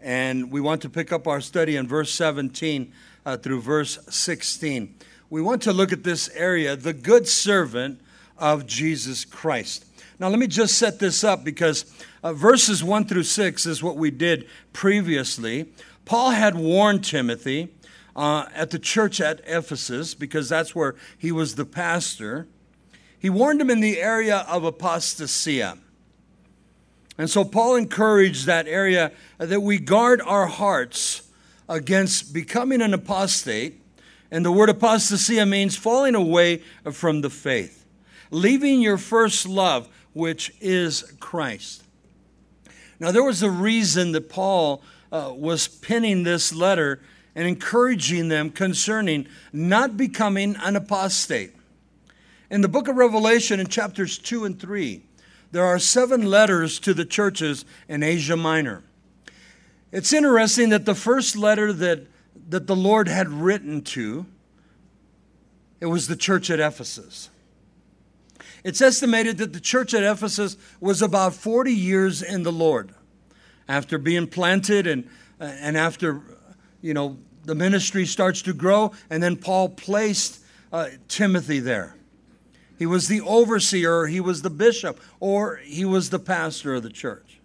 and we want to pick up our study in verse 17 uh, through verse 16. We want to look at this area, the good servant of Jesus Christ. Now, let me just set this up because uh, verses 1 through 6 is what we did previously. Paul had warned Timothy uh, at the church at Ephesus because that's where he was the pastor. He warned him in the area of apostasia. And so Paul encouraged that area that we guard our hearts against becoming an apostate. And the word apostasia means falling away from the faith, leaving your first love, which is Christ. Now, there was a reason that Paul uh, was penning this letter and encouraging them concerning not becoming an apostate. In the book of Revelation, in chapters 2 and 3, there are seven letters to the churches in Asia Minor. It's interesting that the first letter that, that the Lord had written to, it was the church at Ephesus. It's estimated that the church at Ephesus was about 40 years in the Lord after being planted and, and after, you know, the ministry starts to grow. And then Paul placed uh, Timothy there. He was the overseer, he was the bishop, or he was the pastor of the church.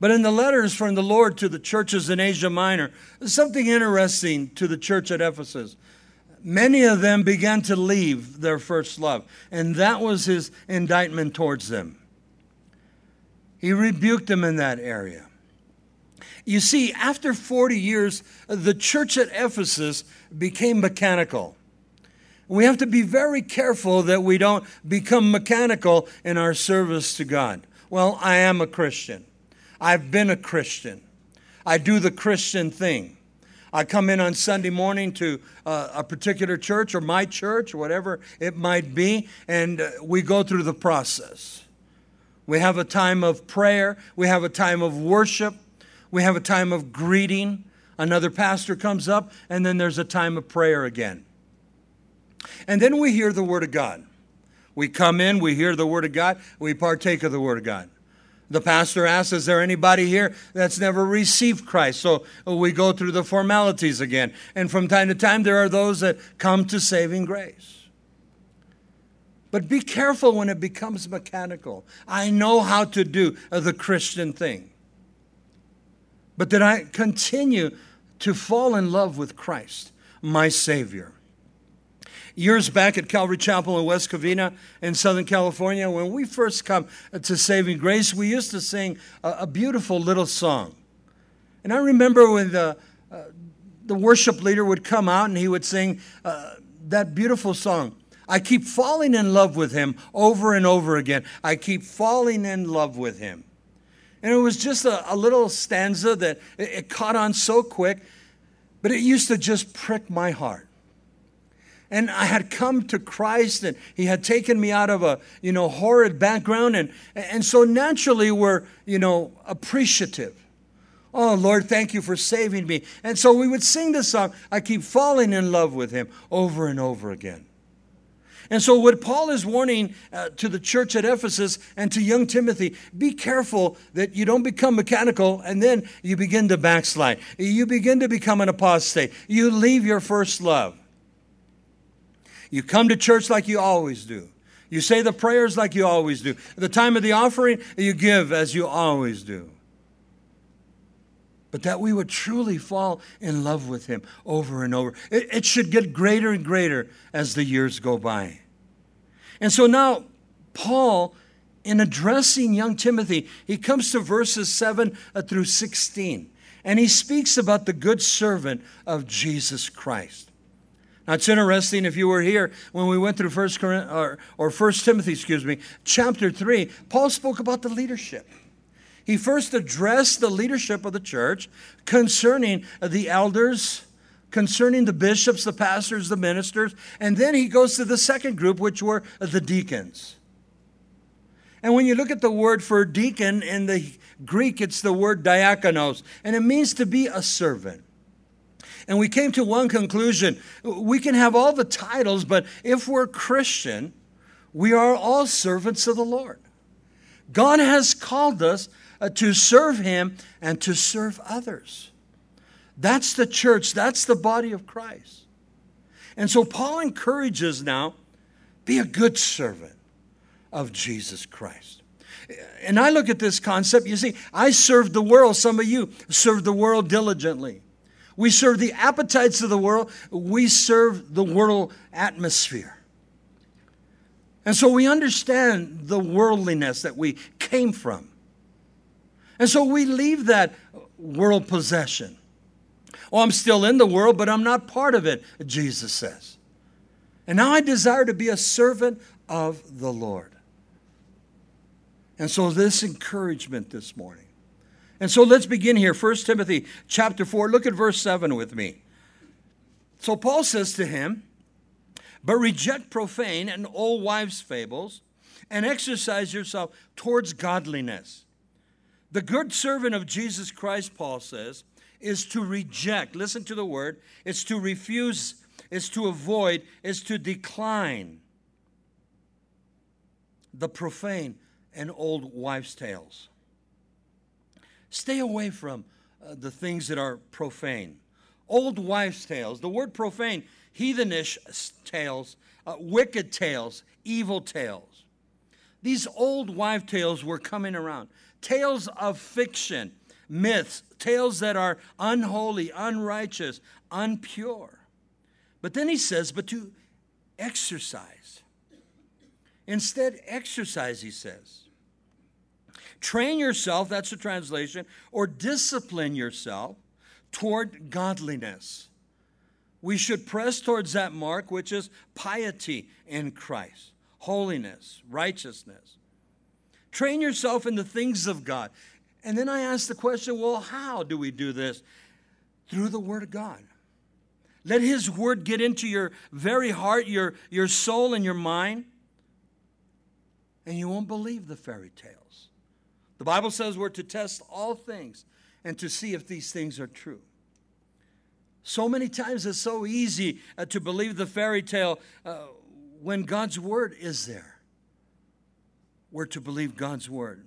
But in the letters from the Lord to the churches in Asia Minor, there's something interesting to the church at Ephesus. Many of them began to leave their first love, and that was his indictment towards them. He rebuked them in that area. You see, after 40 years, the church at Ephesus became mechanical. We have to be very careful that we don't become mechanical in our service to God. Well, I am a Christian. I've been a Christian. I do the Christian thing. I come in on Sunday morning to uh, a particular church or my church, or whatever it might be, and uh, we go through the process. We have a time of prayer, we have a time of worship, we have a time of greeting. Another pastor comes up, and then there's a time of prayer again. And then we hear the Word of God. We come in, we hear the Word of God, we partake of the Word of God. The pastor asks, Is there anybody here that's never received Christ? So we go through the formalities again. And from time to time, there are those that come to saving grace. But be careful when it becomes mechanical. I know how to do the Christian thing. But that I continue to fall in love with Christ, my Savior years back at Calvary Chapel in West Covina in Southern California, when we first come to Saving Grace, we used to sing a, a beautiful little song. And I remember when the, uh, the worship leader would come out and he would sing uh, that beautiful song. I keep falling in love with him over and over again. I keep falling in love with him. And it was just a, a little stanza that it, it caught on so quick, but it used to just prick my heart and I had come to Christ and he had taken me out of a, you know, horrid background. And, and so naturally we're, you know, appreciative. Oh, Lord, thank you for saving me. And so we would sing this song. I keep falling in love with him over and over again. And so, what Paul is warning uh, to the church at Ephesus and to young Timothy be careful that you don't become mechanical and then you begin to backslide. You begin to become an apostate. You leave your first love. You come to church like you always do. You say the prayers like you always do. At the time of the offering, you give as you always do. But that we would truly fall in love with Him over and over. It, it should get greater and greater as the years go by. And so now, Paul, in addressing young Timothy, he comes to verses 7 uh, through 16, and he speaks about the good servant of Jesus Christ. Now it's interesting if you were here when we went through First Corinth, or, or First Timothy, excuse me, chapter three. Paul spoke about the leadership. He first addressed the leadership of the church concerning the elders, concerning the bishops, the pastors, the ministers, and then he goes to the second group, which were the deacons. And when you look at the word for deacon in the Greek, it's the word diakonos, and it means to be a servant. And we came to one conclusion. We can have all the titles, but if we're Christian, we are all servants of the Lord. God has called us uh, to serve Him and to serve others. That's the church, that's the body of Christ. And so Paul encourages now be a good servant of Jesus Christ. And I look at this concept, you see, I served the world. Some of you served the world diligently. We serve the appetites of the world, we serve the world atmosphere. And so we understand the worldliness that we came from. And so we leave that world possession. Oh, I'm still in the world, but I'm not part of it, Jesus says. And now I desire to be a servant of the Lord. And so this encouragement this morning. And so let's begin here. 1 Timothy chapter 4. Look at verse 7 with me. So Paul says to him, But reject profane and old wives' fables, and exercise yourself towards godliness. The good servant of Jesus Christ, Paul says, is to reject. Listen to the word. It's to refuse, it's to avoid, it's to decline the profane and old wives' tales. Stay away from uh, the things that are profane. Old wives' tales. The word profane, heathenish tales, uh, wicked tales, evil tales. These old wives' tales were coming around. Tales of fiction, myths, tales that are unholy, unrighteous, unpure. But then he says, but to exercise. Instead, exercise, he says. Train yourself, that's the translation, or discipline yourself toward godliness. We should press towards that mark, which is piety in Christ, holiness, righteousness. Train yourself in the things of God. And then I ask the question well, how do we do this? Through the Word of God. Let His Word get into your very heart, your, your soul, and your mind, and you won't believe the fairy tales. The Bible says we're to test all things and to see if these things are true. So many times it's so easy uh, to believe the fairy tale uh, when God's Word is there. We're to believe God's Word.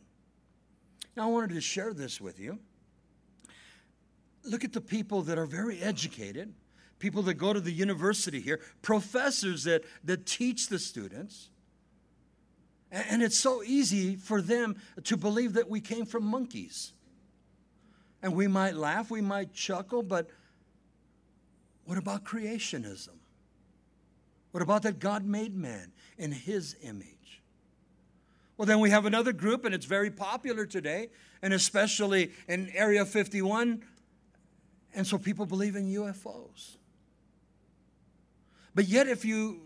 Now, I wanted to share this with you. Look at the people that are very educated, people that go to the university here, professors that, that teach the students. And it's so easy for them to believe that we came from monkeys. And we might laugh, we might chuckle, but what about creationism? What about that God made man in his image? Well, then we have another group, and it's very popular today, and especially in Area 51. And so people believe in UFOs. But yet, if you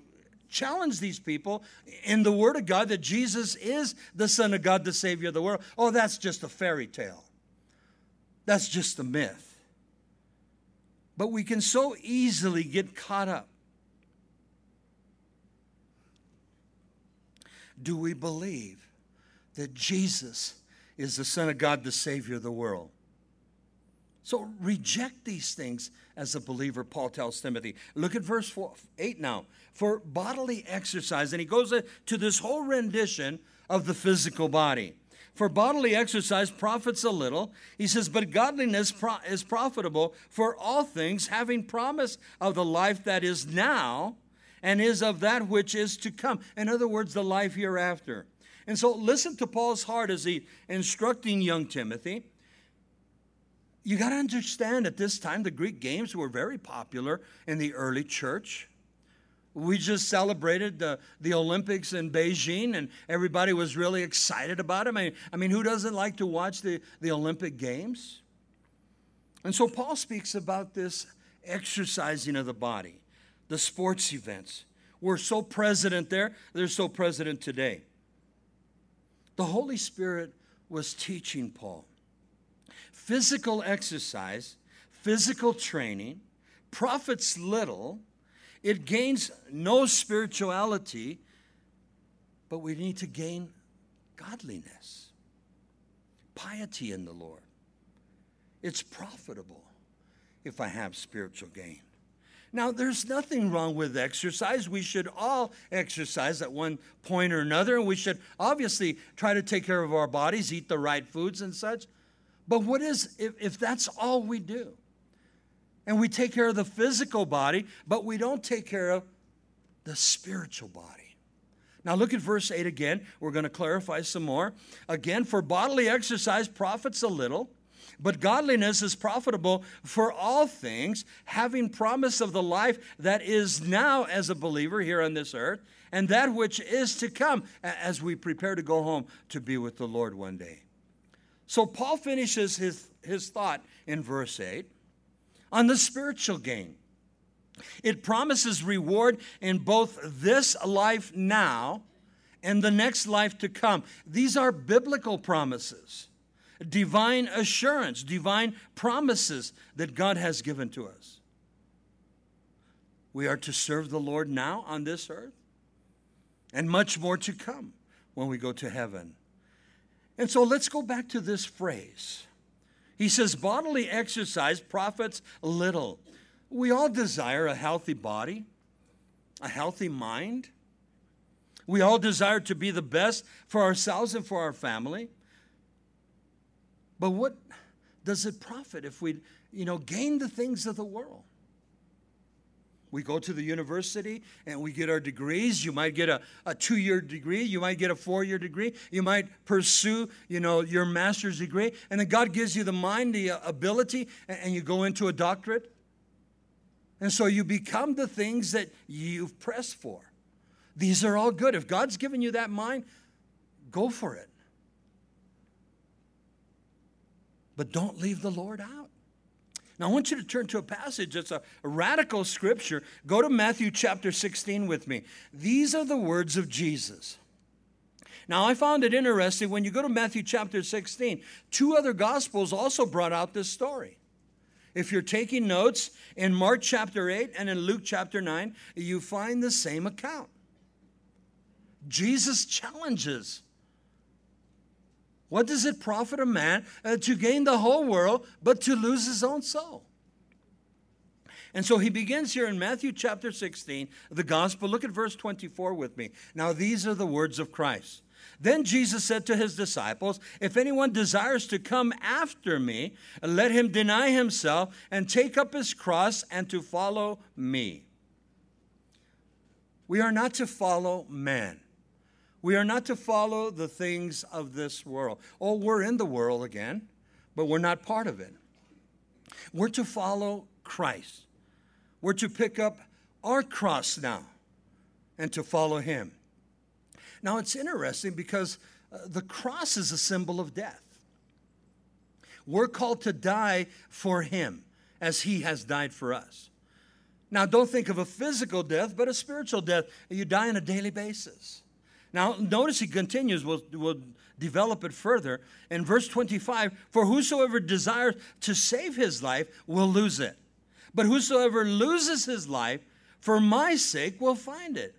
challenge these people in the Word of God that Jesus is the Son of God, the Savior of the world, oh, that's just a fairy tale. That's just a myth. But we can so easily get caught up do we believe that Jesus is the Son of God, the Savior of the world? So reject these things as a believer, Paul tells Timothy. Look at verse four, 8 now. For bodily exercise, and he goes to this whole rendition of the physical body. For bodily exercise profits a little. He says, but godliness is profitable for all things, having promise of the life that is now and is of that which is to come. In other words, the life hereafter. And so listen to Paul's heart as he instructing young Timothy. You got to understand at this time the Greek games were very popular in the early church. We just celebrated the, the Olympics in Beijing, and everybody was really excited about it. I mean, I mean, who doesn't like to watch the, the Olympic Games? And so Paul speaks about this exercising of the body the sports events. We're so present there, they're so present today. The Holy Spirit was teaching Paul. Physical exercise, physical training profits little, it gains no spirituality, but we need to gain godliness, piety in the Lord. It's profitable if I have spiritual gain. Now, there's nothing wrong with exercise. We should all exercise at one point or another, and we should obviously try to take care of our bodies, eat the right foods and such. But what is, if, if that's all we do? And we take care of the physical body, but we don't take care of the spiritual body. Now, look at verse 8 again. We're going to clarify some more. Again, for bodily exercise profits a little but godliness is profitable for all things, having promise of the life that is now as a believer here on this earth, and that which is to come as we prepare to go home to be with the Lord one day. So Paul finishes his, his thought in verse 8 on the spiritual gain. It promises reward in both this life now and the next life to come. These are biblical promises divine assurance, divine promises that God has given to us. We are to serve the Lord now on this earth and much more to come when we go to heaven. And so let's go back to this phrase. He says, bodily exercise profits little. We all desire a healthy body, a healthy mind. We all desire to be the best for ourselves and for our family. But what does it profit if we, you know, gain the things of the world? We go to the university and we get our degrees. You might get a, a two year degree. You might get a four year degree. You might pursue, you know, your master's degree. And then God gives you the mind, the uh, ability, and, and you go into a doctorate. And so you become the things that you've pressed for. These are all good. If God's given you that mind, go for it. but don't leave the Lord out. Now, I want you to turn to a passage that's a, radical scripture. Go to Matthew chapter 16 with me. These are the words of Jesus. Now, I found it interesting when you go to Matthew chapter 16, two other gospels also brought out this story. If you're taking notes, in Mark chapter 8 and in Luke chapter 9, you find the same account. Jesus challenges what does it profit a man uh, to gain the whole world but to lose his own soul? And so he begins here in Matthew chapter 16, the gospel. Look at verse 24 with me. Now, these are the words of Christ. Then Jesus said to his disciples, If anyone desires to come after me, let him deny himself and take up his cross and to follow me. We are not to follow man. We are not to follow the things of this world. Oh, we're in the world again, but we're not part of it. We're to follow Christ. We're to pick up our cross now and to follow Him. Now, it's interesting because uh, the cross is a symbol of death. We're called to die for Him as He has died for us. Now, don't think of a physical death, but a spiritual death. You die on a daily basis. Now, notice he continues, we'll, we'll develop it further. In verse 25, for whosoever desires to save his life will lose it. But whosoever loses his life for my sake will find it.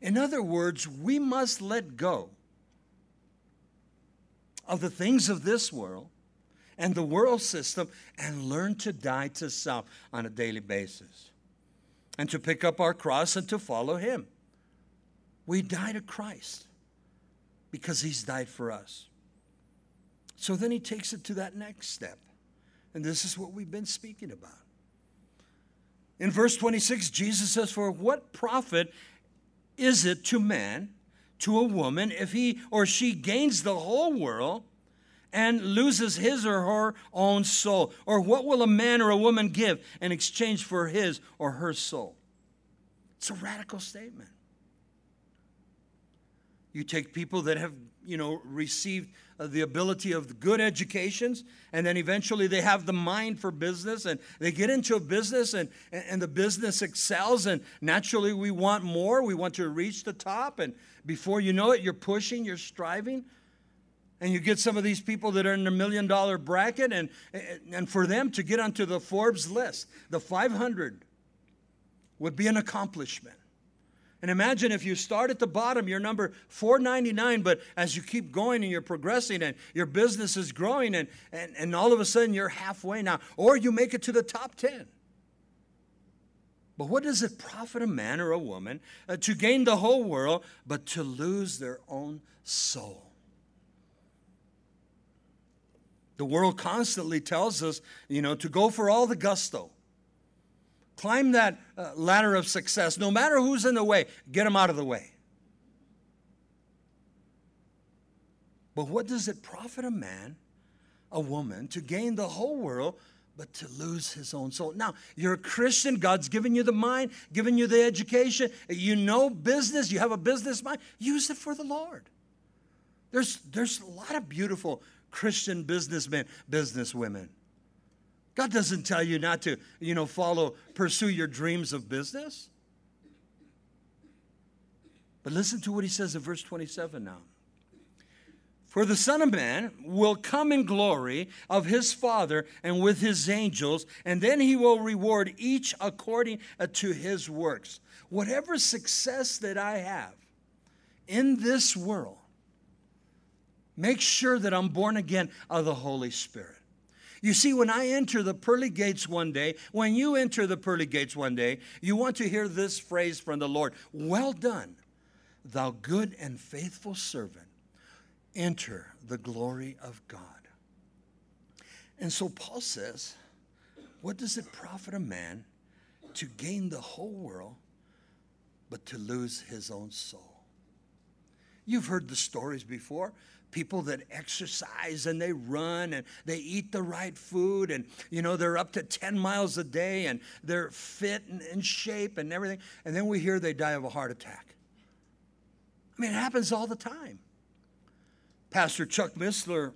In other words, we must let go of the things of this world and the world system and learn to die to self on a daily basis and to pick up our cross and to follow him. We die to Christ because he's died for us. So then he takes it to that next step. And this is what we've been speaking about. In verse 26, Jesus says, For what profit is it to man, to a woman, if he or she gains the whole world and loses his or her own soul? Or what will a man or a woman give in exchange for his or her soul? It's a radical statement. You take people that have, you know, received uh, the ability of good educations, and then eventually they have the mind for business, and they get into a business, and, and the business excels, and naturally we want more. We want to reach the top, and before you know it, you're pushing, you're striving. And you get some of these people that are in the million dollar bracket, and, and for them to get onto the Forbes list, the 500 would be an accomplishment. And imagine if you start at the bottom, you're number 499, but as you keep going and you're progressing and your business is growing, and, and, and all of a sudden you're halfway now, or you make it to the top 10. But what does it profit a man or a woman uh, to gain the whole world but to lose their own soul? The world constantly tells us, you know, to go for all the gusto. Climb that uh, ladder of success. No matter who's in the way, get them out of the way. But what does it profit a man, a woman, to gain the whole world but to lose his own soul. Now, you're a Christian, God's given you the mind, given you the education, you know business, you have a business mind, use it for the Lord. There's, there's a lot of beautiful Christian businessmen, businesswomen. God doesn't tell you not to, you know, follow, pursue your dreams of business. But listen to what he says in verse 27 now. For the Son of Man will come in glory of his Father and with his angels, and then he will reward each according uh, to his works. Whatever success that I have in this world, make sure that I'm born again of the Holy Spirit. You see, when I enter the pearly gates one day, when you enter the pearly gates one day, you want to hear this phrase from the Lord Well done, thou good and faithful servant enter the glory of God. And so Paul says, What does it profit a man to gain the whole world but to lose his own soul? You've heard the stories before. People that exercise and they run and they eat the right food and, you know, they're up to 10 miles a day and they're fit and in shape and everything. And then we hear they die of a heart attack. I mean, it happens all the time. Pastor Chuck Missler,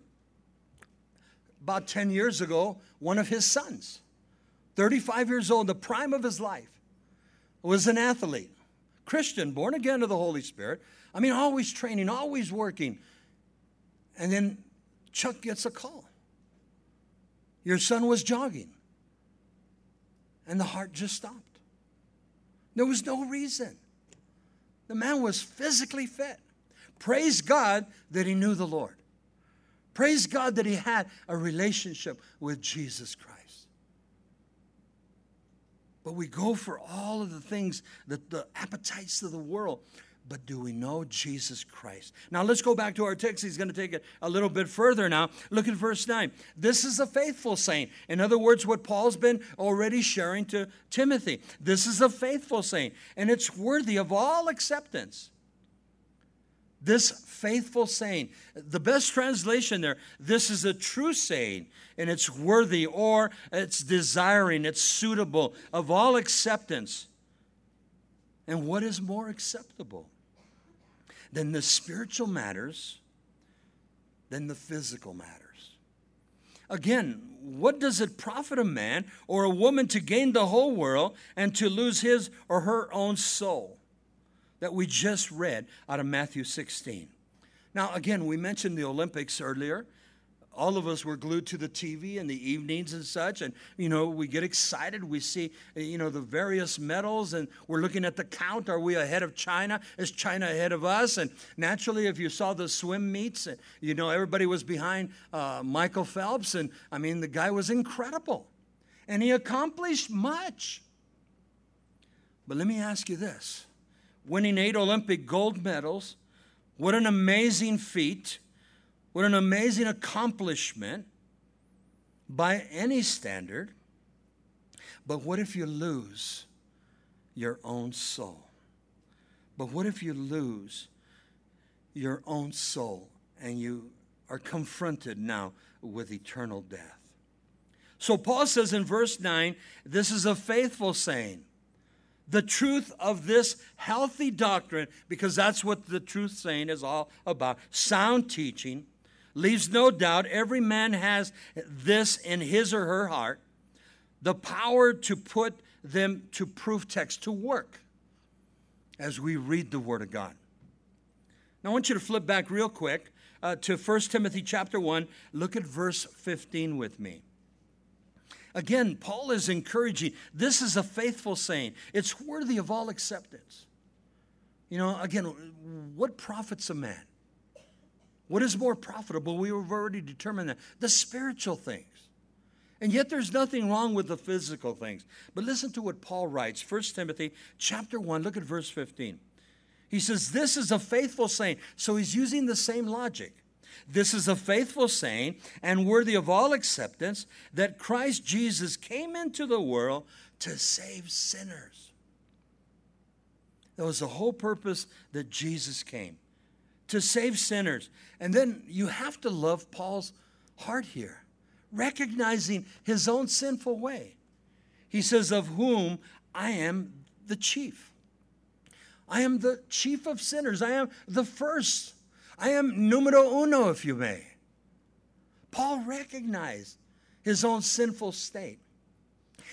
about 10 years ago, one of his sons, 35 years old, the prime of his life, was an athlete, Christian, born again of the Holy Spirit. I mean, always training, always working. And then Chuck gets a call. Your son was jogging, and the heart just stopped. There was no reason. The man was physically fit. Praise God that he knew the Lord. Praise God that he had a relationship with Jesus Christ. But we go for all of the things that the appetites of the world. But do we know Jesus Christ? Now let's go back to our text. He's going to take it a little bit further now. Look at verse 9. This is a faithful saint. In other words, what Paul's been already sharing to Timothy. This is a faithful saint, and it's worthy of all acceptance. This faithful saying, the best translation there, this is a true saying, and it's worthy or it's desiring, it's suitable of all acceptance. And what is more acceptable than the spiritual matters than the physical matters? Again, what does it profit a man or a woman to gain the whole world and to lose his or her own soul? that we just read out of Matthew 16. Now, again, we mentioned the Olympics earlier. All of us were glued to the TV in the evenings and such, and you know we get excited. We see you know the various medals, and we're looking at the count. Are we ahead of China? Is China ahead of us? And naturally, if you saw the swim meets, you know everybody was behind uh, Michael Phelps, and I mean the guy was incredible, and he accomplished much. But let me ask you this: winning eight Olympic gold medals. What an amazing feat. What an amazing accomplishment by any standard. But what if you lose your own soul? But what if you lose your own soul and you are confronted now with eternal death? So Paul says in verse 9, this is a faithful saying the truth of this healthy doctrine, because that's what the truth saying is all about. Sound teaching leaves no doubt every man has this in his or her heart the power to put them to proof text to work as we read the Word of God. Now, I want you to flip back real quick uh, to 1 Timothy chapter 1. Look at verse 15 with me. Again, Paul is encouraging. This is a faithful saying, it's worthy of all acceptance. You know, again, what profits a man? What is more profitable? We have already determined that. The spiritual things. And yet there's nothing wrong with the physical things. But listen to what Paul writes, 1 Timothy chapter 1, look at verse 15. He says, This is a faithful saying. So he's using the same logic. This is a faithful saying and worthy of all acceptance that Christ Jesus came into the world to save sinners. That was the whole purpose that Jesus came to save sinners. And then you have to love Paul's heart here, recognizing his own sinful way. He says, Of whom I am the chief. I am the chief of sinners. I am the first. I am numero uno, if you may. Paul recognized his own sinful state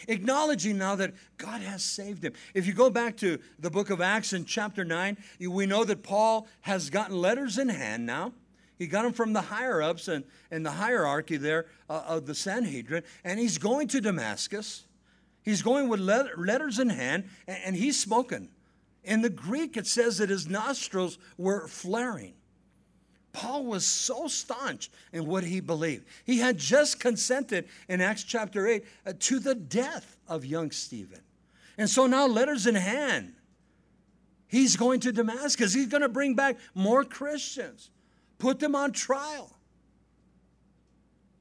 acknowledging now that God has saved him. If you go back to the book of Acts in chapter 9, we know that Paul has gotten letters in hand now. He got them from the higher ups and, and the hierarchy there uh, of the Sanhedrin, and he's going to Damascus. He's going with letters in hand, and, and he's smoking. In the Greek, it says that his nostrils were flaring. Paul was so staunch in what he believed. He had just consented in Acts chapter 8 uh, to the death of young Stephen. And so now, letters in hand, he's going to Damascus. He's going to bring back more Christians, put them on trial,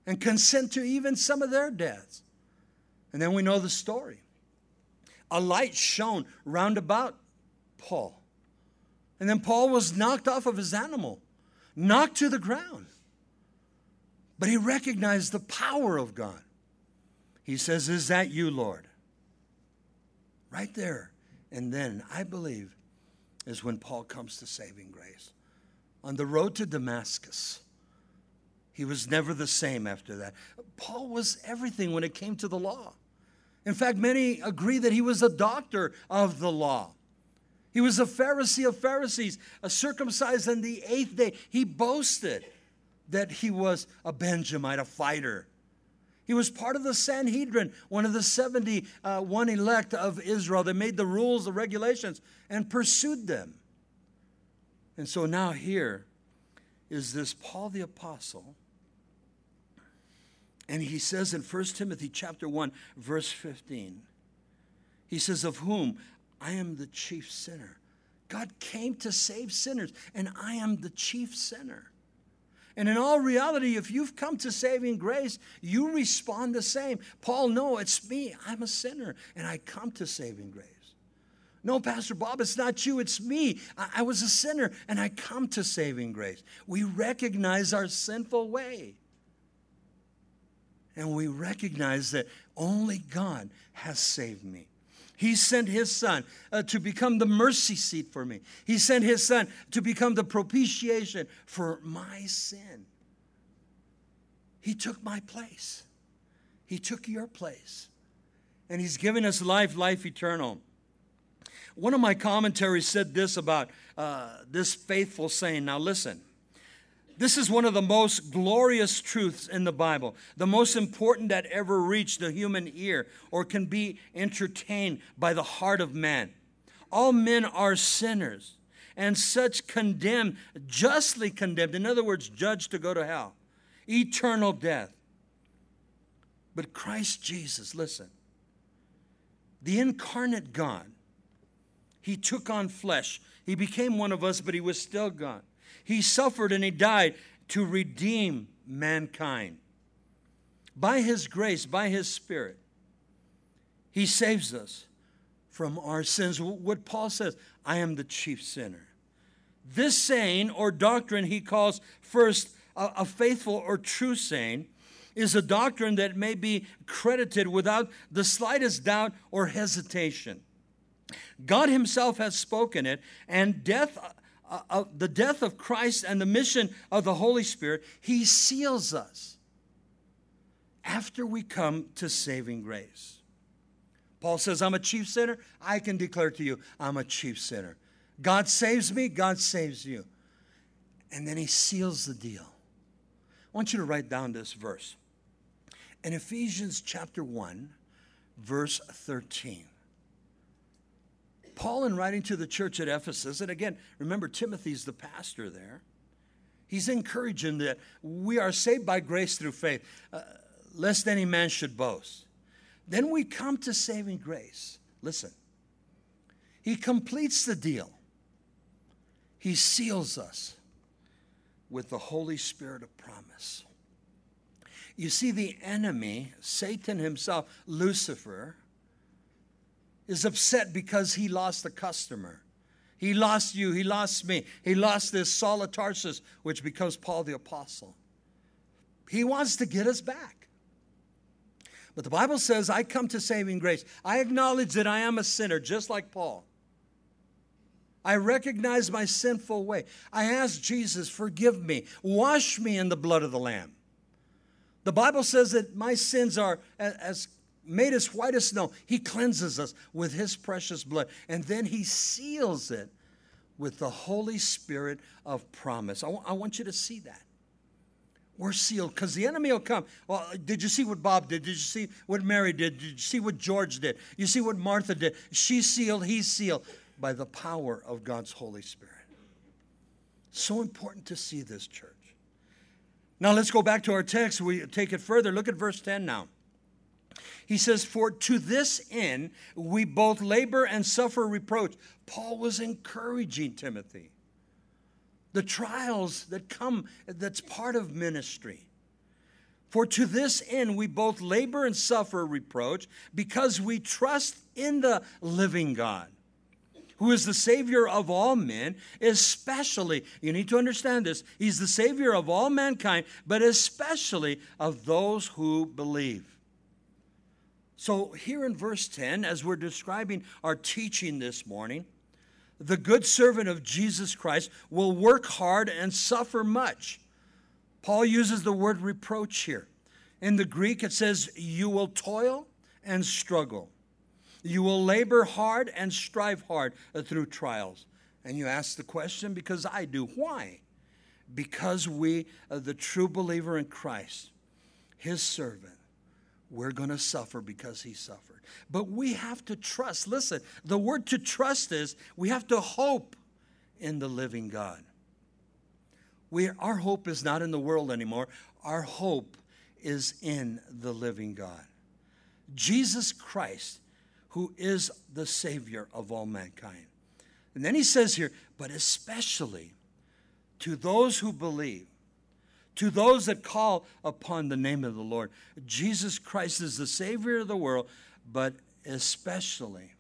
and consent to even some of their deaths. And then we know the story. A light shone round about Paul. And then Paul was knocked off of his animal knocked to the ground. But he recognized the power of God. He says, Is that you, Lord? Right there. And then I believe is when Paul comes to saving grace. On the road to Damascus, he was never the same after that. Paul was everything when it came to the law. In fact, many agree that he was a doctor of the law. He was a Pharisee of Pharisees, a circumcised on the eighth day. He boasted that he was a Benjamite, a fighter. He was part of the Sanhedrin, one of the 71 uh, one elect of Israel that made the rules, the regulations, and pursued them. And so now here is this Paul the Apostle. And he says in 1 Timothy chapter 1, verse 15, he says, Of whom I am the chief sinner. God came to save sinners, and I am the chief sinner. And in all reality, if you've come to saving grace, you respond the same. Paul, no, it's me. I'm a sinner, and I come to saving grace. No, Pastor Bob, it's not you, it's me. I, I was a sinner, and I come to saving grace. We recognize our sinful way. And we recognize that only God has saved me. He sent his son uh, to become the mercy seat for me. He sent his son to become the propitiation for my sin. He took my place. He took your place. And he's given us life, life eternal. One of my commentaries said this about uh, this faithful saying. Now, listen. This is one of the most glorious truths in the Bible, the most important that ever reached the human ear or can be entertained by the heart of man. All men are sinners, and such condemned, justly condemned, in other words, judged to go to hell, eternal death. But Christ Jesus, listen, the incarnate God, he took on flesh. He became one of us, but he was still God. He suffered and he died to redeem mankind. By his grace, by his spirit, he saves us from our sins. What Paul says, I am the chief sinner. This saying or doctrine he calls first a, a faithful or true saying is a doctrine that may be credited without the slightest doubt or hesitation. God Himself has spoken it, and death uh, the death of Christ and the mission of the Holy Spirit, He seals us after we come to saving grace. Paul says, I'm a chief sinner. I can declare to you, I'm a chief sinner. God saves me, God saves you. And then He seals the deal. I want you to write down this verse. In Ephesians chapter 1, verse 13. Paul, in writing to the church at Ephesus, and again, remember, Timothy's the pastor there, he's encouraging that we are saved by grace through faith. Uh, lest any man should boast. Then we come to saving grace. Listen, He completes the deal, He seals us with the Holy Spirit of promise. You see, the enemy, Satan himself, Lucifer, is upset because he lost a customer. He lost you, he lost me, he lost this Saul of Tarsus, which becomes Paul the Apostle. He wants to get us back. But the Bible says, I come to saving grace. I acknowledge that I am a sinner, just like Paul. I recognize my sinful way. I ask Jesus, forgive me, wash me in the blood of the Lamb. The Bible says that my sins are as made us white as snow. He cleanses us with his precious blood, and then he seals it with the Holy Spirit of promise. I, w- I want you to see that. We're sealed because the enemy will come. Well, did you see what Bob did? Did you see what Mary did? Did you see what George did? You see what Martha did? She's sealed, he's sealed by the power of God's Holy Spirit. So important to see this, church. Now let's go back to our text. We take it further. Look at verse 10 now. He says, For to this end we both labor and suffer reproach. Paul was encouraging Timothy. The trials that come, that's part of ministry. For to this end we both labor and suffer reproach because we trust in the living God who is the Savior of all men, especially, you need to understand this, He's the Savior of all mankind, but especially of those who believe. So, here in verse 10, as we're describing our teaching this morning, the good servant of Jesus Christ will work hard and suffer much. Paul uses the word reproach here. In the Greek, it says, You will toil and struggle. You will labor hard and strive hard uh, through trials. And you ask the question because I do. Why? Because we, uh, the true believer in Christ, his servant, we're going to suffer because he suffered. But we have to trust. Listen, the word to trust is we have to hope in the living God. We, our hope is not in the world anymore. Our hope is in the living God. Jesus Christ who is the Savior of all mankind. And then he says here, but especially to those who believe, to those that call upon the name of the Lord. Jesus Christ is the Savior of the world, but especially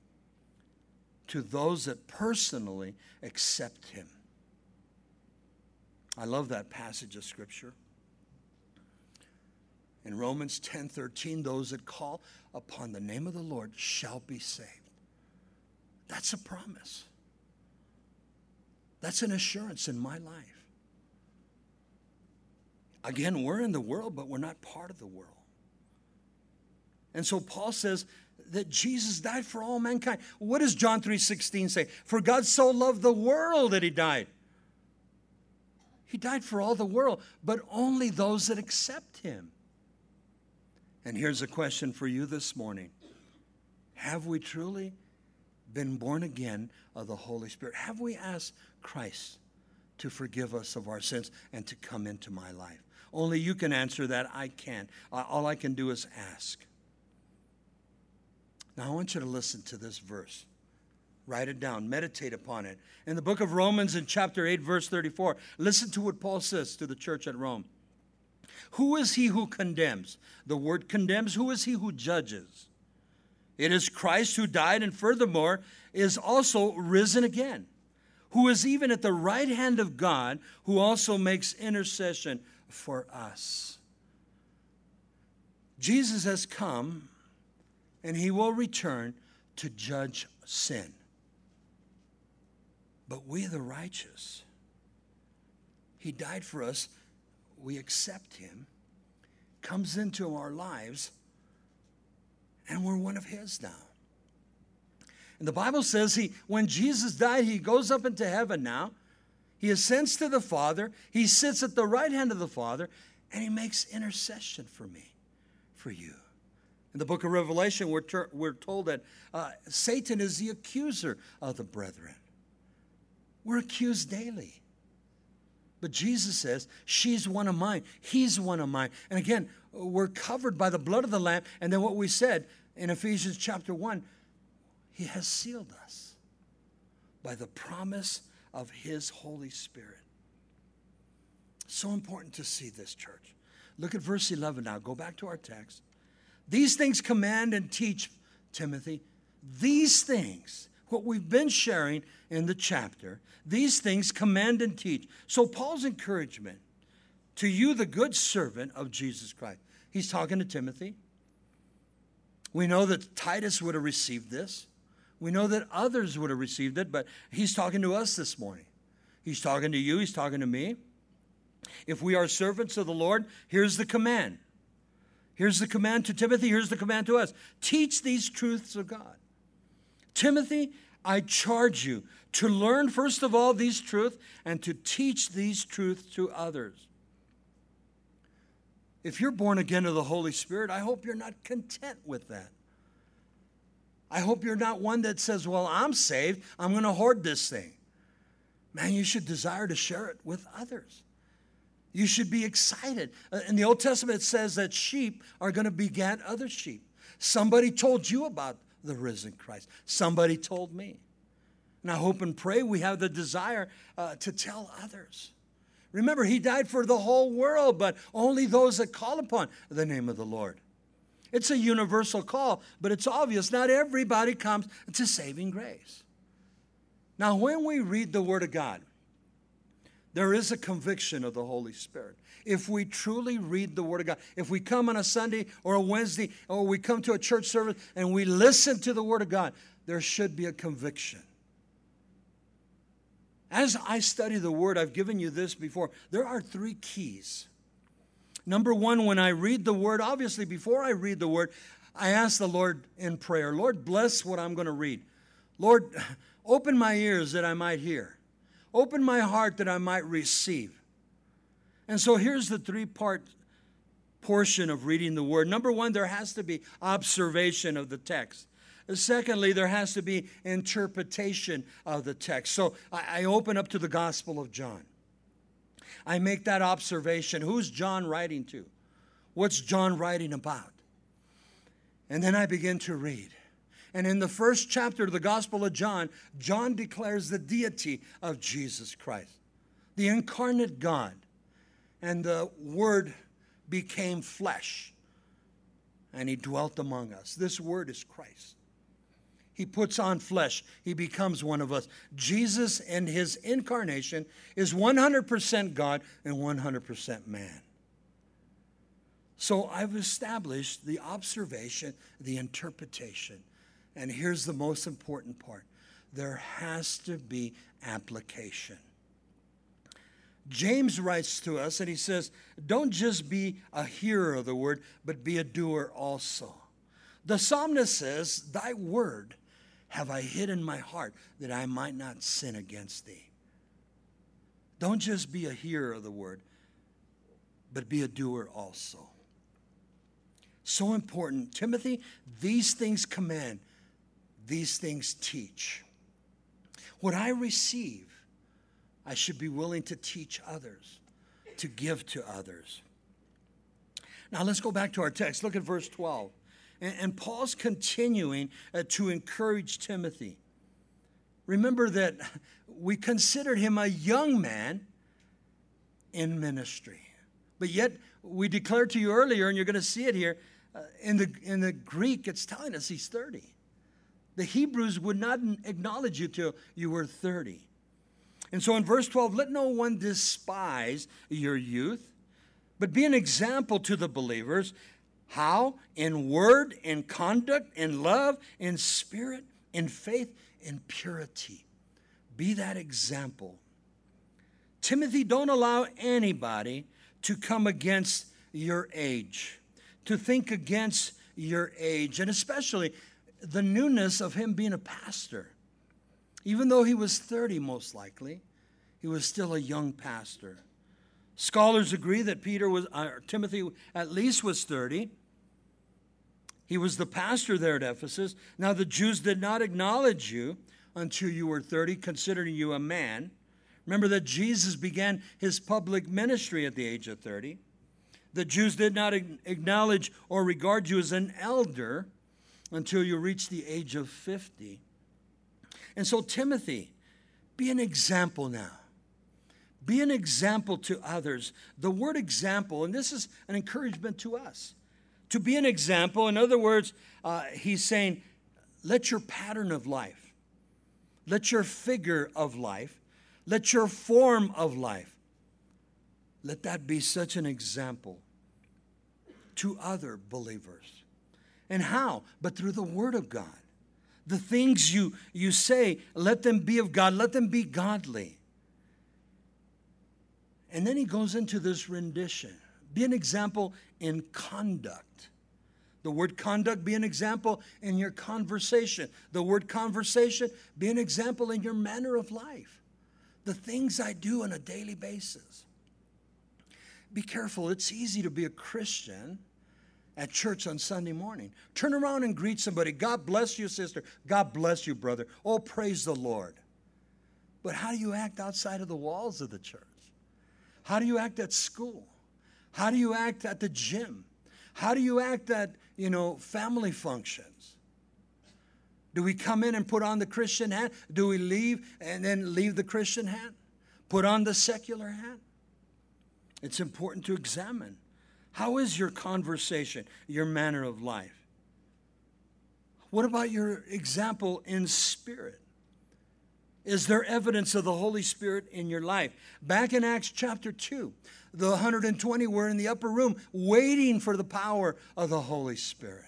to those that personally accept him. I love that passage of Scripture. In Romans 10 13, those that call upon the name of the Lord shall be saved. That's a promise. That's an assurance in my life. Again, we're in the world, but we're not part of the world. And so Paul says that Jesus died for all mankind. What does John 3:16 say? For God so loved the world that he died. He died for all the world, but only those that accept him. And here's a question for you this morning Have we truly been born again of the Holy Spirit? Have we asked Christ to forgive us of our sins and to come into my life? Only you can answer that. I can't. All I can do is ask. Now, I want you to listen to this verse. Write it down, meditate upon it. In the book of Romans, in chapter 8, verse 34, listen to what Paul says to the church at Rome. Who is he who condemns? The word condemns, who is he who judges? It is Christ who died and furthermore is also risen again, who is even at the right hand of God, who also makes intercession for us. Jesus has come and he will return to judge sin. But we, the righteous, he died for us we accept him, comes into our lives, and we're one of his now. And the Bible says he when Jesus died, he goes up into heaven now. He ascends to the Father. He sits at the right hand of the Father, and he makes intercession for me, for you. In the book of Revelation, we're, ter- we're told that uh, Satan is the accuser of the brethren. We're accused daily. But Jesus says, She's one of mine. He's one of mine. And again, we're covered by the blood of the Lamb. And then what we said in Ephesians chapter 1 He has sealed us by the promise of His Holy Spirit. So important to see this, church. Look at verse 11 now. Go back to our text. These things command and teach, Timothy. These things what we've been sharing in the chapter. These things command and teach. So, Paul's encouragement to you, the good servant of Jesus Christ, he's talking to Timothy. We know that Titus would have received this. We know that others would have received it, but he's talking to us this morning. He's talking to you, he's talking to me. If we are servants of the Lord, here's the command. Here's the command to Timothy, here's the command to us teach these truths of God. Timothy, I charge you to learn, first of all, these truths and to teach these truths to others. If you're born again of the Holy Spirit, I hope you're not content with that. I hope you're not one that says, Well, I'm saved, I'm going to hoard this thing. Man, you should desire to share it with others. You should be excited. Uh, in the Old Testament, it says that sheep are going to beget other sheep. Somebody told you about the risen Christ. Somebody told me. And I hope and pray we have the desire uh, to tell others. Remember, he died for the whole world, but only those that call upon the name of the Lord. It's a universal call, but it's obvious not everybody comes to saving grace. Now, when we read the Word of God, there is a conviction of the Holy Spirit. If we truly read the Word of God, if we come on a Sunday or a Wednesday, or we come to a church service and we listen to the Word of God, there should be a conviction. As I study the Word, I've given you this before. There are three keys. Number one, when I read the Word, obviously, before I read the Word, I ask the Lord in prayer, Lord, bless what I'm going to read. Lord, open my ears that I might hear. Open my heart that I might receive. And so here's the three part portion of reading the word. Number one, there has to be observation of the text. Secondly, there has to be interpretation of the text. So I, open up to the Gospel of John. I make that observation. Who's John writing to? What's John writing about? And then I begin to read. And in the first chapter of the Gospel of John, John declares the deity of Jesus Christ, the incarnate God. And the Word became flesh, and He dwelt among us. This Word is Christ. He puts on flesh. He becomes one of us. Jesus, in his incarnation, is 100% God and 100% man. So I've established the observation, the interpretation, and here's the most important part there has to be application. James writes to us and he says, Don't just be a hearer of the word, but be a doer also. The psalmist says, Thy word have I hid in my heart that I might not sin against thee. Don't just be a hearer of the word, but be a doer also. So important. Timothy, these things command these things teach. What I receive, I should be willing to teach others, to give to others. Now let's go back to our text. Look at verse 12. And, and Paul's continuing uh, to encourage Timothy. Remember that we considered him a young man in ministry. But yet, we declared to you earlier, and you're going to see it here, uh, in, the, in the Greek, it's telling us he's 30. The Hebrews would not acknowledge you till you were 30. And so in verse 12, let no one despise your youth, but be an example to the believers. How? In word, in conduct, in love, in spirit, in faith, in purity. Be that example. Timothy, don't allow anybody to come against your age, to think against your age, and especially the newness of him being a pastor. Even though he was 30, most likely, he was still a young pastor. Scholars agree that Peter was, Timothy at least was 30. He was the pastor there at Ephesus. Now, the Jews did not acknowledge you until you were 30, considering you a man. Remember that Jesus began his public ministry at the age of 30. The Jews did not acknowledge or regard you as an elder until you reached the age of 50. And so, Timothy, be an example now. Be an example to others. The word example, and this is an encouragement to us. To be an example, in other words, uh, he's saying, let your pattern of life, let your figure of life, let your form of life, let that be such an example to other believers. And how? But through the Word of God. The things you, you say, let them be of God, let them be godly. And then he goes into this rendition be an example in conduct. The word conduct, be an example in your conversation. The word conversation, be an example in your manner of life. The things I do on a daily basis. Be careful, it's easy to be a Christian at church on Sunday morning. Turn around and greet somebody. God bless you, sister. God bless you, brother. Oh, praise the Lord. But how do you act outside of the walls of the church? How do you act at school? How do you act at the gym? How do you act at, you know, family functions? Do we come in and put on the Christian hat? Do we leave and then leave the Christian hat? Put on the secular hat? It's important to examine. How is your conversation, your manner of life? What about your example in spirit? Is there evidence of the Holy Spirit in your life? Back in Acts chapter 2, the 120 were in the upper room waiting for the power of the Holy Spirit,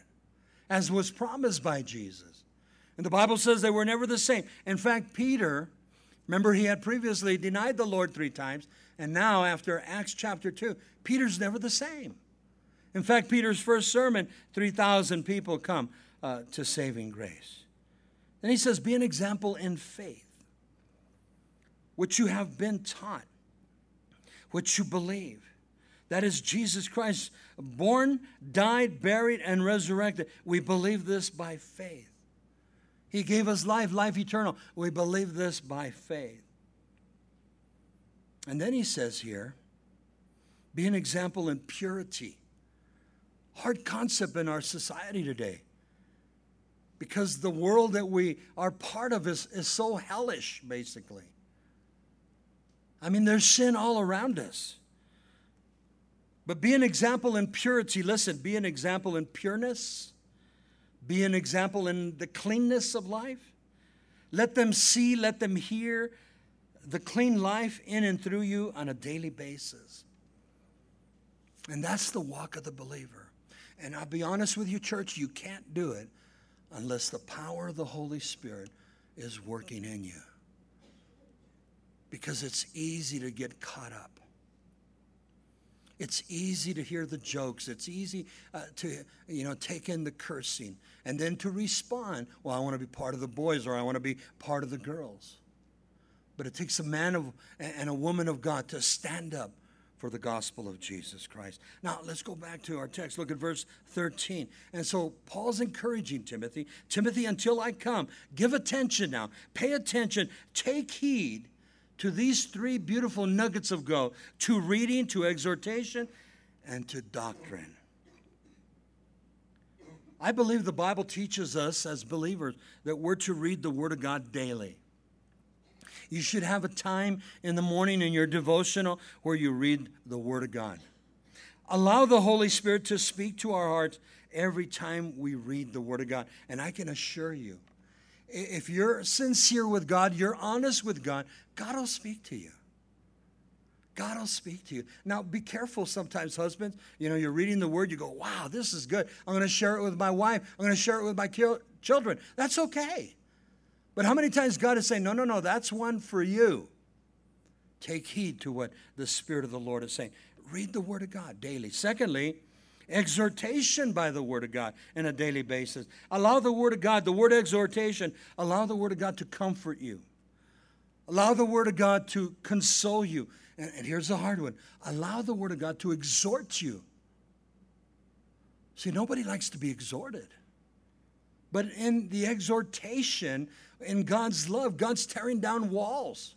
as was promised by Jesus. And the Bible says they were never the same. In fact, Peter, remember, he had previously denied the Lord three times, and now, after Acts chapter 2, Peter's never the same. In fact, Peter's first sermon, 3,000 people come uh, to saving grace. And he says, Be an example in faith which you have been taught, which you believe. That is Jesus Christ, born, died, buried, and resurrected. We believe this by faith. He gave us life, life eternal. We believe this by faith. And then he says here, be an example in purity. Hard concept in our society today. Because the world that we are part of is, is so hellish, basically. I mean, there's sin all around us. But be an example in purity. Listen, be an example in pureness. Be an example in the cleanness of life. Let them see, let them hear the clean life in and through you on a daily basis. And that's the walk of the believer. And I'll be honest with you, church, you can't do it unless the power of the Holy Spirit is working in you because it's easy to get caught up. It's easy to hear the jokes. It's easy uh, to, you know, take in the cursing and then to respond. Well, I want to be part of the boys or I want to be part of the girls. But it takes a man of, and a woman of God to stand up for the gospel of Jesus Christ. Now, let's go back to our text. Look at verse 13. And so Paul's encouraging Timothy Timothy, until I come, give attention now. Pay attention. Take heed to these three beautiful nuggets of gold to reading, to exhortation, and to doctrine. I believe the Bible teaches us as believers that we're to read the Word of God daily. You should have a time in the morning in your devotional where you read the Word of God. Allow the Holy Spirit to speak to our hearts every time we read the Word of God. And I can assure you, if you're sincere with God, you're honest with God, God will speak to you. God will speak to you. Now, be careful sometimes, husbands. You know, you're reading the word, you go, wow, this is good. I'm going to share it with my wife. I'm going to share it with my children. That's okay. But how many times God is saying, no, no, no, that's one for you? Take heed to what the Spirit of the Lord is saying. Read the Word of God daily. Secondly, exhortation by the Word of God on a daily basis. Allow the Word of God, the word exhortation, allow the Word of God to comfort you. Allow the Word of God to console you. And, and here's the hard one allow the Word of God to exhort you. See, nobody likes to be exhorted. But in the exhortation, in God's love, God's tearing down walls.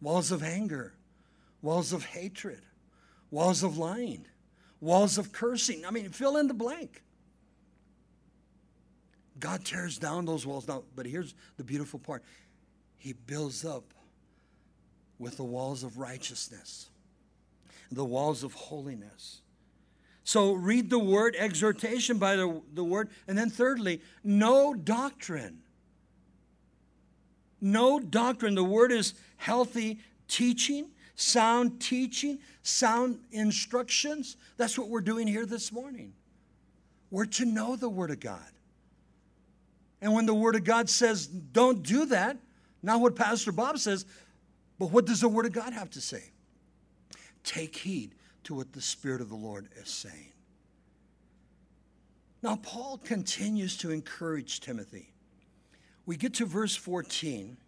walls of anger, walls of hatred, walls of lying, walls of cursing. I mean, fill in the blank. God tears down those walls. Now, but here's the beautiful part He builds up with the walls of righteousness, the walls of holiness. So read the word, exhortation by the, the word, and then thirdly, no doctrine. No doctrine. The word is healthy teaching, sound teaching, sound instructions. That's what we're doing here this morning. We're to know the Word of God. And when the Word of God says, don't do that, not what Pastor Bob says, but what does the Word of God have to say? Take heed to what the Spirit of the Lord is saying. Now, Paul continues to encourage Timothy. We get to verse 14.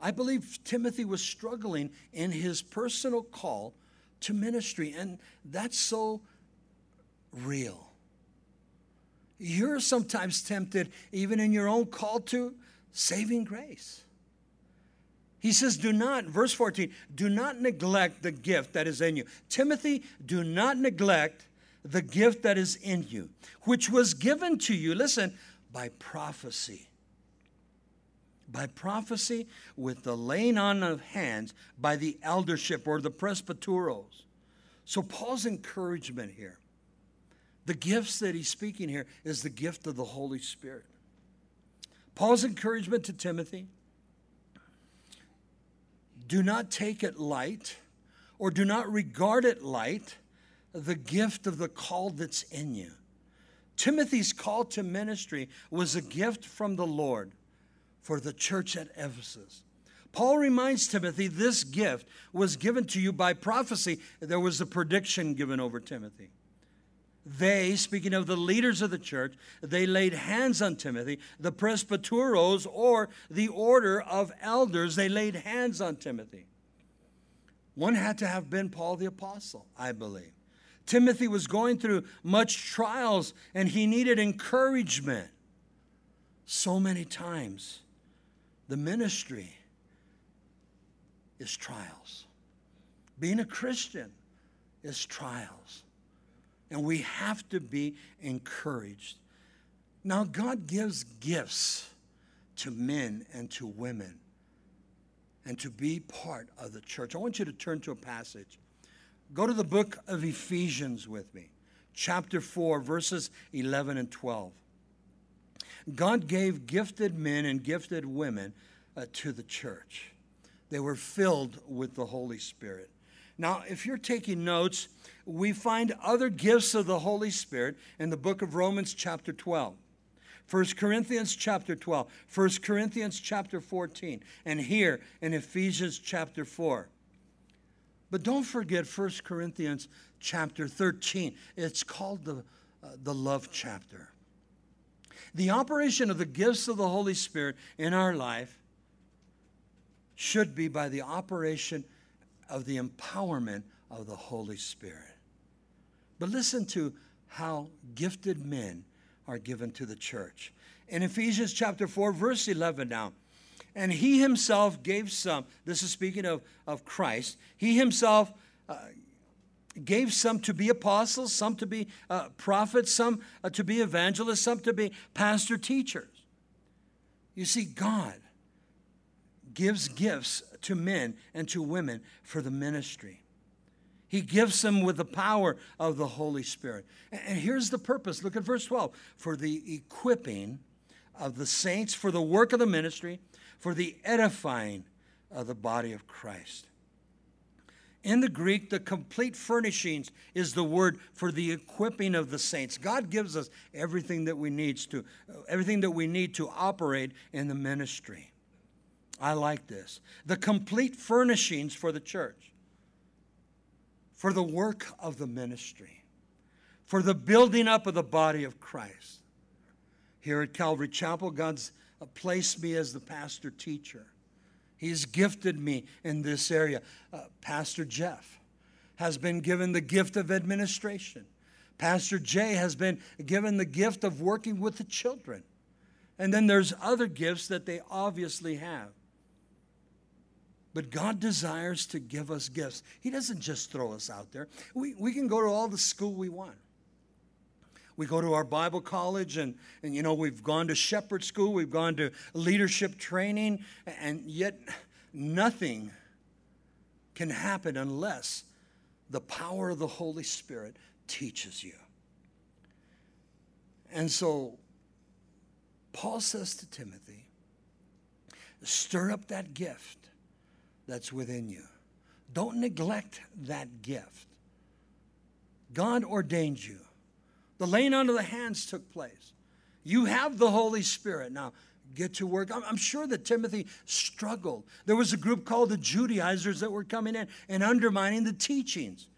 I believe Timothy was struggling in his personal call to ministry, and that's so real. You're sometimes tempted, even in your own call to saving grace. He says, Do not, verse 14, do not neglect the gift that is in you. Timothy, do not neglect the gift that is in you, which was given to you, listen, by prophecy. By prophecy with the laying on of hands by the eldership or the presbyteros. So, Paul's encouragement here the gifts that he's speaking here is the gift of the Holy Spirit. Paul's encouragement to Timothy do not take it light or do not regard it light, the gift of the call that's in you. Timothy's call to ministry was a gift from the Lord for the church at Ephesus. Paul reminds Timothy this gift was given to you by prophecy. There was a prediction given over Timothy. They, speaking of the leaders of the church, they laid hands on Timothy. The presbyteros, or the order of elders, they laid hands on Timothy. One had to have been Paul the Apostle, I believe. Timothy was going through much trials and he needed encouragement. So many times, the ministry is trials. Being a Christian is trials. And we have to be encouraged. Now, God gives gifts to men and to women and to be part of the church. I want you to turn to a passage. Go to the book of Ephesians with me, chapter 4, verses 11 and 12. God gave gifted men and gifted women uh, to the church. They were filled with the Holy Spirit. Now, if you're taking notes, we find other gifts of the Holy Spirit in the book of Romans, chapter 12. 1 Corinthians chapter 12, 1 Corinthians chapter 14, and here in Ephesians chapter 4. But don't forget 1 Corinthians chapter 13. It's called the, uh, the love chapter. The operation of the gifts of the Holy Spirit in our life should be by the operation of the empowerment of the Holy Spirit. But listen to how gifted men are given to the church. In Ephesians chapter 4, verse 11 now, and he himself gave some, this is speaking of, of Christ, he himself uh, gave some to be apostles, some to be uh, prophets, some uh, to be evangelists, some to be pastor teachers. You see, God gives gifts to men and to women for the ministry. He gives them with the power of the Holy Spirit. And here's the purpose. Look at verse 12 for the equipping of the saints, for the work of the ministry, for the edifying of the body of Christ. In the Greek, the complete furnishings is the word for the equipping of the saints. God gives us everything that we need to uh, everything that we need to operate in the ministry. I like this. The complete furnishings for the church, for the work of the ministry, for the building up of the body of Christ. Here at Calvary Chapel, God's uh, placed me as the pastor teacher. He's gifted me in this area. Uh, pastor Jeff has been given the gift of administration. Pastor Jay has been given the gift of working with the children. And then there's other gifts that they obviously have. But God desires to give us gifts. He doesn't just throw us out there. We, we can go to all the school we want. We go to our Bible college, and, and you know, we've gone to shepherd school, we've gone to leadership training, and yet nothing can happen unless the power of the Holy Spirit teaches you. And so, Paul says to Timothy, stir up that gift that's within you. Don't neglect that gift. God ordained you. The laying on of the hands took place. You have the Holy Spirit. Now, get to work. I'm, sure that Timothy struggled. There was a group called the Judaizers that were coming in and undermining the teachings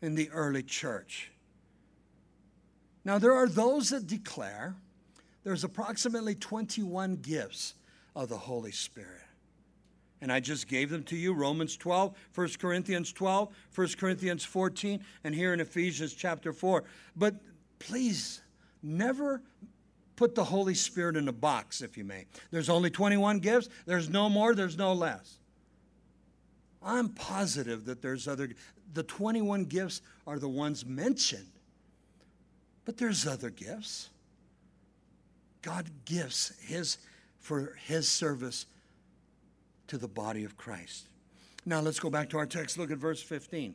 in the early church. Now, there are those that declare there's approximately 21 gifts of the Holy Spirit. And I just gave them to you Romans 12, 1 Corinthians 12, 1 Corinthians 14, and here in Ephesians chapter 4. But please, never put the Holy Spirit in a box, if you may. There's only 21 gifts, there's no more, there's no less. I'm positive that there's other, the 21 gifts are the ones mentioned, but there's other gifts. God gives His for His service to the body of Christ. Now let's go back to our text. Look at verse 15.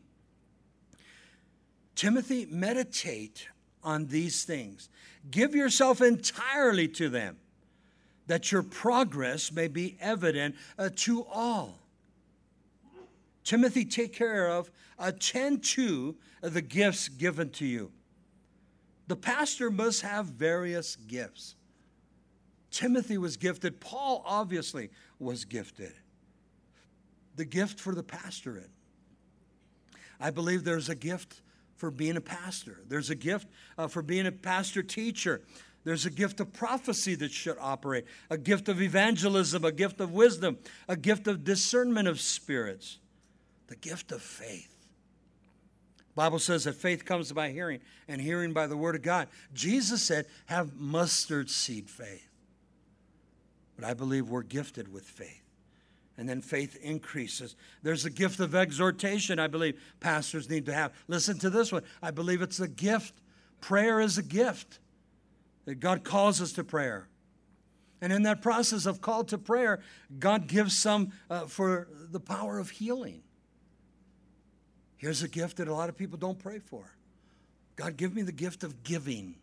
Timothy, meditate on these things. Give yourself entirely to them, that your progress may be evident uh, to all. Timothy, take care of, attend to the gifts given to you. The pastor must have various gifts. Timothy was gifted. Paul obviously was gifted. The gift for the pastorate. I believe there's a gift for being a pastor. There's a gift uh, for being a pastor teacher. There's a gift of prophecy that should operate, a gift of evangelism, a gift of wisdom, a gift of discernment of spirits, the gift of faith. Bible says that faith comes by hearing and hearing by the word of God. Jesus said, "Have mustard seed faith." But I believe we're gifted with faith and then faith increases. There's a gift of exhortation, I believe pastors need to have. Listen to this one. I believe it's a gift. Prayer is a gift that God calls us to prayer. And in that process of call to prayer, God gives some uh, for the power of healing. Here's a gift that a lot of people don't pray for God, give me the gift of giving.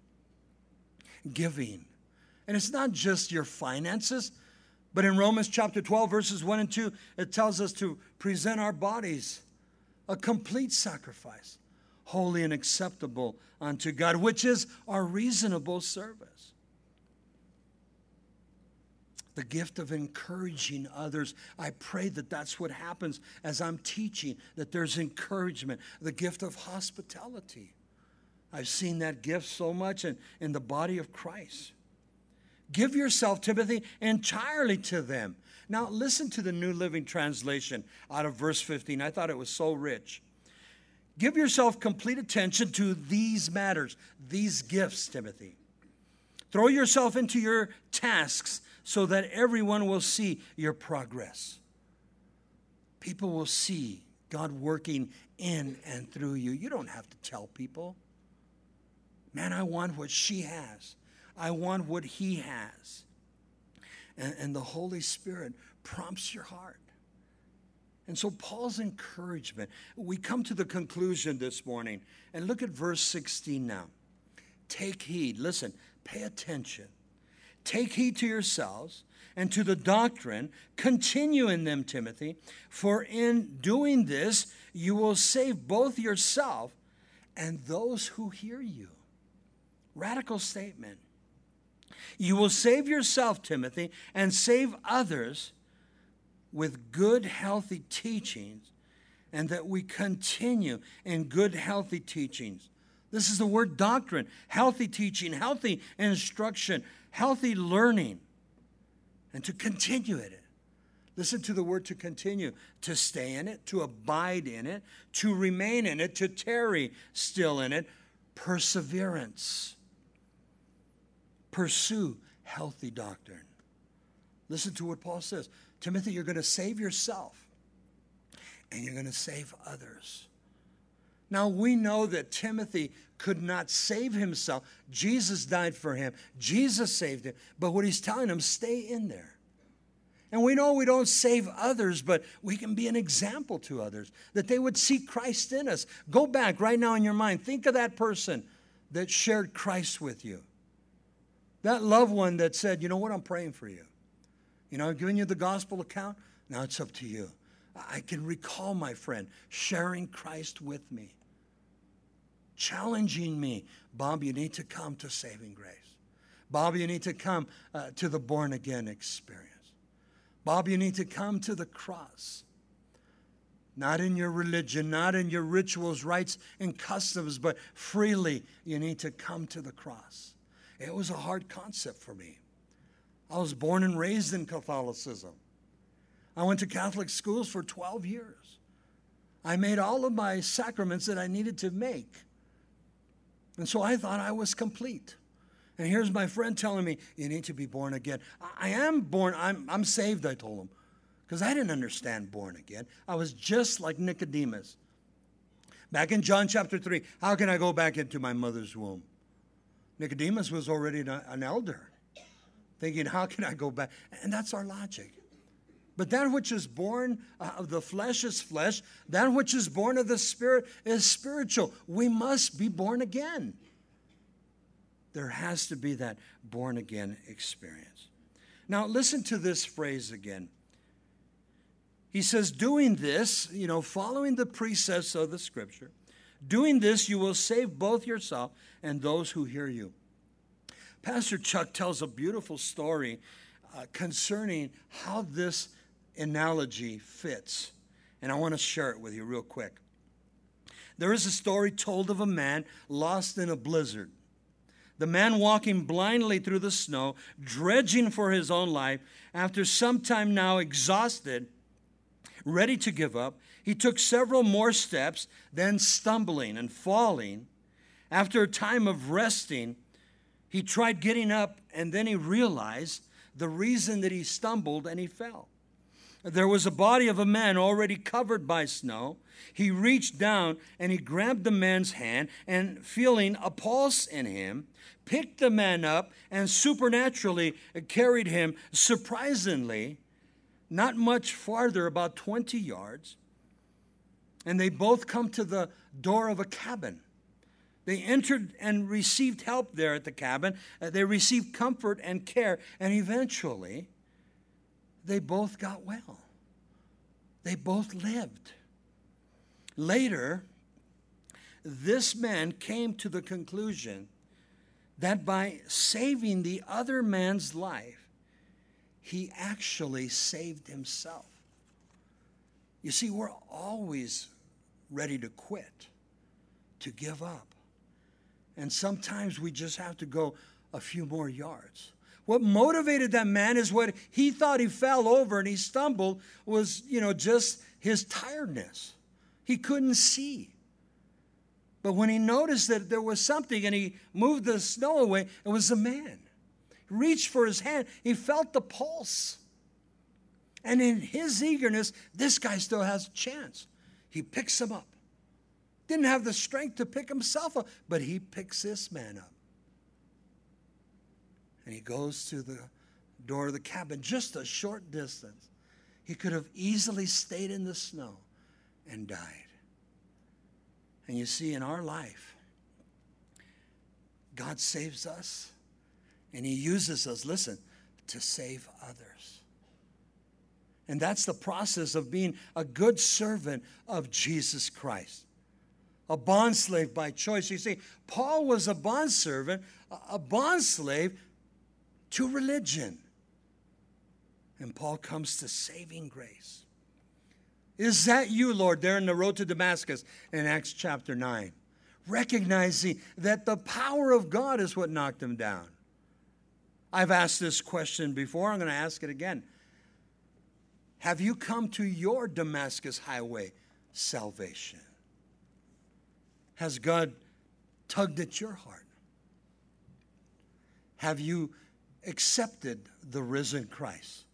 Giving. And it's not just your finances, but in Romans chapter 12, verses 1 and 2, it tells us to present our bodies a complete sacrifice, holy and acceptable unto God, which is our reasonable service. The gift of encouraging others. I pray that that's what happens as I'm teaching, that there's encouragement. The gift of hospitality. I've seen that gift so much in, in the body of Christ. Give yourself, Timothy, entirely to them. Now, listen to the New Living Translation out of verse 15. I thought it was so rich. Give yourself complete attention to these matters, these gifts, Timothy. Throw yourself into your tasks so that everyone will see your progress. People will see God working in and through you. You don't have to tell people. Man, I want what she has. I want what He has. And, and the Holy Spirit prompts your heart. And so, Paul's encouragement, we come to the conclusion this morning, and look at verse 16 now. Take heed, listen, pay attention. Take heed to yourselves and to the doctrine. Continue in them, Timothy, for in doing this, you will save both yourself and those who hear you. Radical statement. You will save yourself, Timothy, and save others with good, healthy teachings, and that we continue in good, healthy teachings. This is the word doctrine healthy teaching, healthy instruction, healthy learning, and to continue in it. Listen to the word to continue, to stay in it, to abide in it, to remain in it, to tarry still in it, perseverance. Pursue healthy doctrine. Listen to what Paul says Timothy, you're going to save yourself. and you're going to save others. Now, we know that Timothy could not save himself. Jesus died for him, Jesus saved him. But what he's telling him, stay in there. And we know we don't save others, but we can be an example to others, that they would see Christ in us. Go back right now in your mind. Think of that person that shared Christ with you. That loved one that said, You know what? I'm praying for you. You know, I'm giving you the gospel account. Now it's up to you. I can recall my friend sharing Christ with me, challenging me. Bob, you need to come to saving grace. Bob, you need to come uh, to the born again experience. Bob, you need to come to the cross. Not in your religion, not in your rituals, rites, and customs, but freely you need to come to the cross. It was a hard concept for me. I was born and raised in Catholicism. I went to Catholic schools for 12 years. I made all of my sacraments that I needed to make. And so I thought I was complete. And here's my friend telling me, You need to be born again. I am born, I'm, I'm saved, I told him, because I didn't understand born again. I was just like Nicodemus. Back in John chapter 3, how can I go back into my mother's womb? Nicodemus was already an elder, thinking, How can I go back? And that's our logic. But that which is born uh, of the flesh is flesh, that which is born of the spirit is spiritual. We must be born again. There has to be that born again experience. Now, listen to this phrase again. He says, doing this, you know, following the precepts of the scripture, doing this, you will save both yourself and those who hear you. Pastor Chuck tells a beautiful story uh, concerning how this analogy fits. And I want to share it with you real quick. There is a story told of a man lost in a blizzard. The man walking blindly through the snow, dredging for his own life, after some time now exhausted, ready to give up, he took several more steps, then stumbling and falling. After a time of resting, he tried getting up and then he realized the reason that he stumbled and he fell. There was a body of a man already covered by snow. He reached down and he grabbed the man's hand and, feeling a pulse in him, picked the man up and supernaturally carried him, surprisingly, not much farther, about 20 yards. And they both come to the door of a cabin. They entered and received help there at the cabin. Uh, they received comfort and care, and eventually, they both got well. They both lived. Later, this man came to the conclusion that by saving the other man's life, he actually saved himself. You see, we're always ready to quit, to give up. And sometimes we just have to go a few more yards. What motivated that man is what he thought he fell over and he stumbled was, you know, just his tiredness. He couldn't see. But when he noticed that there was something and he moved the snow away, it was a man. He reached for his hand, he felt the pulse. And in his eagerness, this guy still has a chance. He picks him up. Didn't have the strength to pick himself up, but he picks this man up and he goes to the door of the cabin, just a short distance. He could have easily stayed in the snow and died. And you see, in our life, God saves us and He uses us, listen, to save others. And that's the process of being a good servant of Jesus Christ. A bondslave by choice. You see, Paul was a bondservant, a bondslave to religion. And Paul comes to saving grace. Is that you, Lord, there in the road to Damascus in Acts chapter 9? Recognizing that the power of God is what knocked him down. I've asked this question before, I'm going to ask it again. Have you come to your Damascus highway salvation? Has God tugged at your heart? Have you accepted the risen Christ?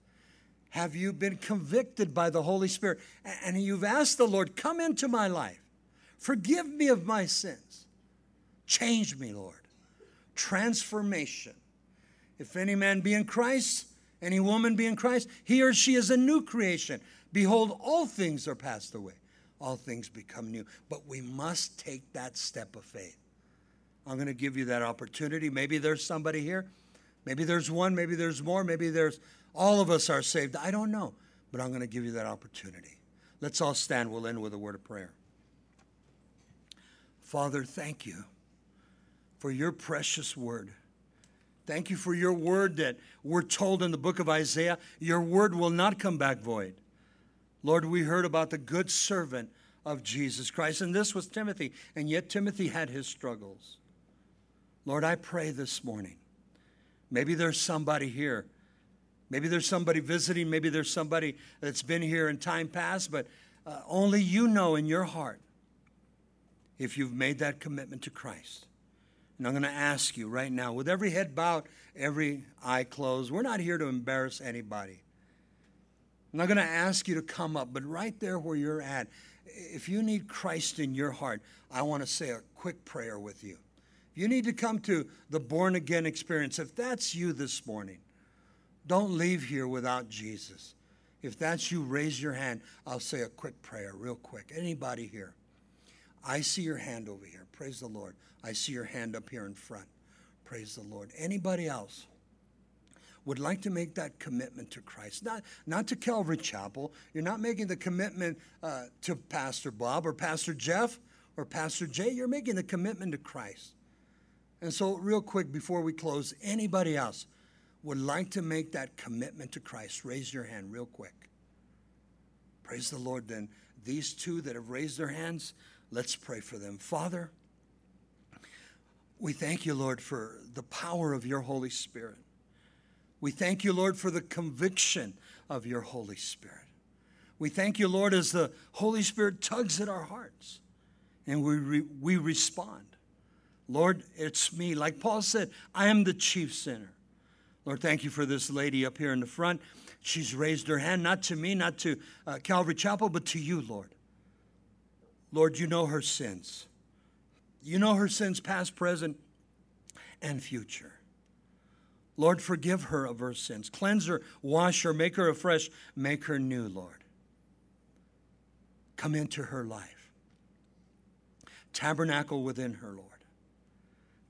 Have you been convicted by the Holy Spirit? And you've asked the Lord, Come into my life. Forgive me of my sins. Change me, Lord. Transformation. If any man be in Christ, any woman be in Christ, he or she is a new creation. Behold, all things are passed away. All things become new. But we must take that step of faith. I'm going to give you that opportunity. Maybe there's somebody here. Maybe there's one. Maybe there's more. Maybe there's all of us are saved. I don't know. But I'm going to give you that opportunity. Let's all stand. We'll end with a word of prayer. Father, thank you for your precious word. Thank you for your word that we're told in the book of Isaiah, your word will not come back void. Lord, we heard about the good servant of Jesus Christ, and this was Timothy, and yet Timothy had his struggles. Lord, I pray this morning. Maybe there's somebody here. Maybe there's somebody visiting. Maybe there's somebody that's been here in time past, but uh, only you know in your heart if you've made that commitment to Christ. And I'm going to ask you right now, with every head bowed, every eye closed, we're not here to embarrass anybody. I'm not going to ask you to come up, but right there where you're at, if you need Christ in your heart, I want to say a quick prayer with you. If you need to come to the born again experience, if that's you this morning, don't leave here without Jesus. If that's you, raise your hand. I'll say a quick prayer, real quick. Anybody here? I see your hand over here. Praise the Lord. I see your hand up here in front. Praise the Lord. Anybody else? would like to make that commitment to Christ, not, not to Calvary Chapel. You're not making the commitment uh, to Pastor Bob or Pastor Jeff or Pastor Jay. You're making the commitment to Christ. And so, real quick before we close, anybody else would like to make that commitment to Christ? Raise your hand real quick. Praise the Lord. Then, these two that have raised their hands, let's pray for them. Father, we thank you, Lord, for the power of your Holy Spirit. We thank you, Lord, for the conviction of your Holy Spirit. We thank you, Lord, as the Holy Spirit tugs at our hearts and we, re- we respond. Lord, it's me. Like Paul said, I am the chief sinner. Lord, thank you for this lady up here in the front. She's raised her hand, not to me, not to uh, Calvary Chapel, but to you, Lord. Lord, you know her sins. You know her sins, past, present, and future. Lord, forgive her of her sins. Cleanse her, wash her, make her afresh, make her new, Lord. Come into her life. Tabernacle within her, Lord.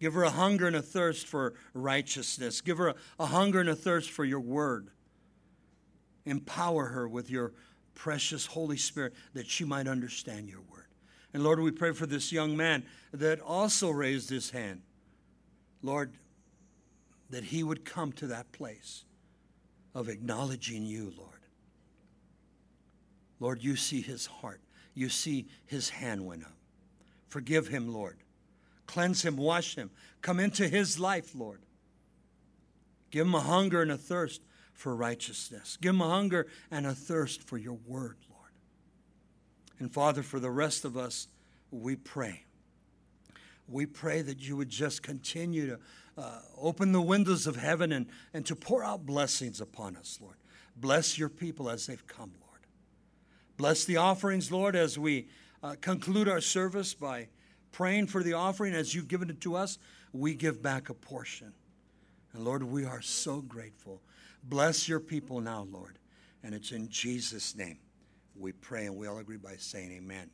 Give her a hunger and a thirst for righteousness. Give her a, a hunger and a thirst for your word. Empower her with your precious Holy Spirit that she might understand your word. And Lord, we pray for this young man that also raised his hand. Lord, that he would come to that place of acknowledging you, Lord. Lord, you see his heart. You see his hand went up. Forgive him, Lord. Cleanse him, wash him. Come into his life, Lord. Give him a hunger and a thirst for righteousness. Give him a hunger and a thirst for your word. And Father, for the rest of us, we pray we pray that you would just continue to uh, open the windows of heaven and, and to pour out blessings upon us, Lord. Bless your people as they've come, Lord. Bless the offerings, Lord, as we uh, conclude our service by praying for the offering as you've given it to us. We give back a portion. And Lord, we are so grateful. Bless your people now, Lord. And it's in Jesus' name we pray, and we all agree by saying amen.